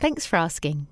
Thanks for asking.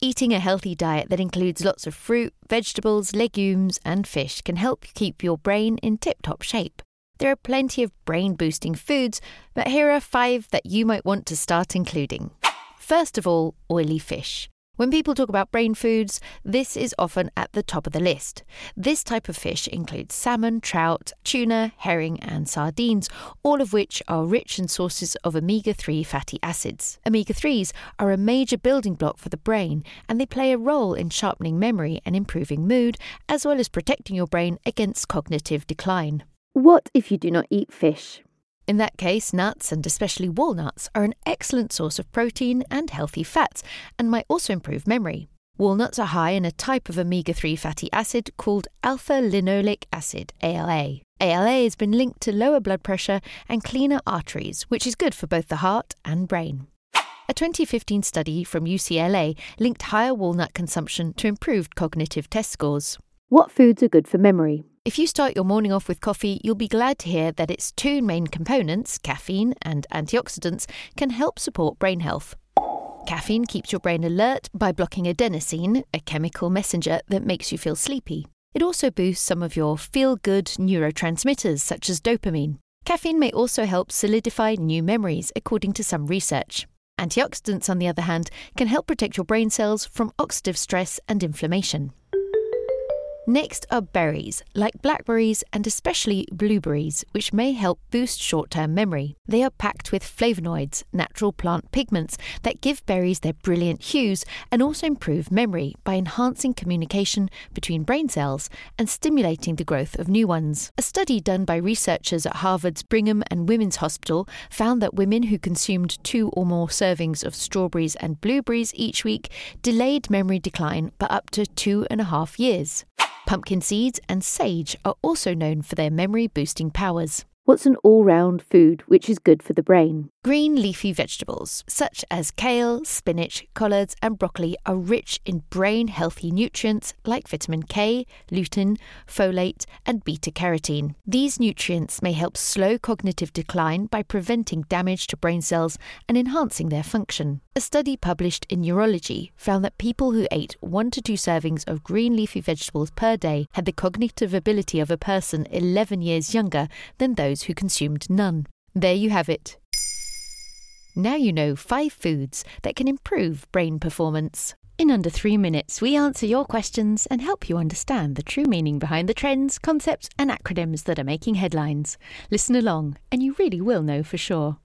Eating a healthy diet that includes lots of fruit, vegetables, legumes, and fish can help keep your brain in tip top shape. There are plenty of brain boosting foods, but here are five that you might want to start including. First of all, oily fish. When people talk about brain foods, this is often at the top of the list. This type of fish includes salmon, trout, tuna, herring, and sardines, all of which are rich in sources of omega 3 fatty acids. Omega 3s are a major building block for the brain, and they play a role in sharpening memory and improving mood, as well as protecting your brain against cognitive decline. What if you do not eat fish? In that case, nuts and especially walnuts are an excellent source of protein and healthy fats and might also improve memory. Walnuts are high in a type of omega 3 fatty acid called alpha linoleic acid, ALA. ALA has been linked to lower blood pressure and cleaner arteries, which is good for both the heart and brain. A 2015 study from UCLA linked higher walnut consumption to improved cognitive test scores. What foods are good for memory? If you start your morning off with coffee, you'll be glad to hear that its two main components, caffeine and antioxidants, can help support brain health. Caffeine keeps your brain alert by blocking adenosine, a chemical messenger that makes you feel sleepy. It also boosts some of your feel good neurotransmitters, such as dopamine. Caffeine may also help solidify new memories, according to some research. Antioxidants, on the other hand, can help protect your brain cells from oxidative stress and inflammation. Next are berries, like blackberries and especially blueberries, which may help boost short term memory. They are packed with flavonoids, natural plant pigments that give berries their brilliant hues and also improve memory by enhancing communication between brain cells and stimulating the growth of new ones. A study done by researchers at Harvard's Brigham and Women's Hospital found that women who consumed two or more servings of strawberries and blueberries each week delayed memory decline by up to two and a half years. Pumpkin seeds and sage are also known for their memory boosting powers. What's an all round food which is good for the brain? Green leafy vegetables, such as kale, spinach, collards, and broccoli, are rich in brain healthy nutrients like vitamin K, lutein, folate, and beta carotene. These nutrients may help slow cognitive decline by preventing damage to brain cells and enhancing their function. A study published in Neurology found that people who ate one to two servings of green leafy vegetables per day had the cognitive ability of a person 11 years younger than those who consumed none. There you have it. Now you know five foods that can improve brain performance. In under three minutes, we answer your questions and help you understand the true meaning behind the trends, concepts, and acronyms that are making headlines. Listen along, and you really will know for sure.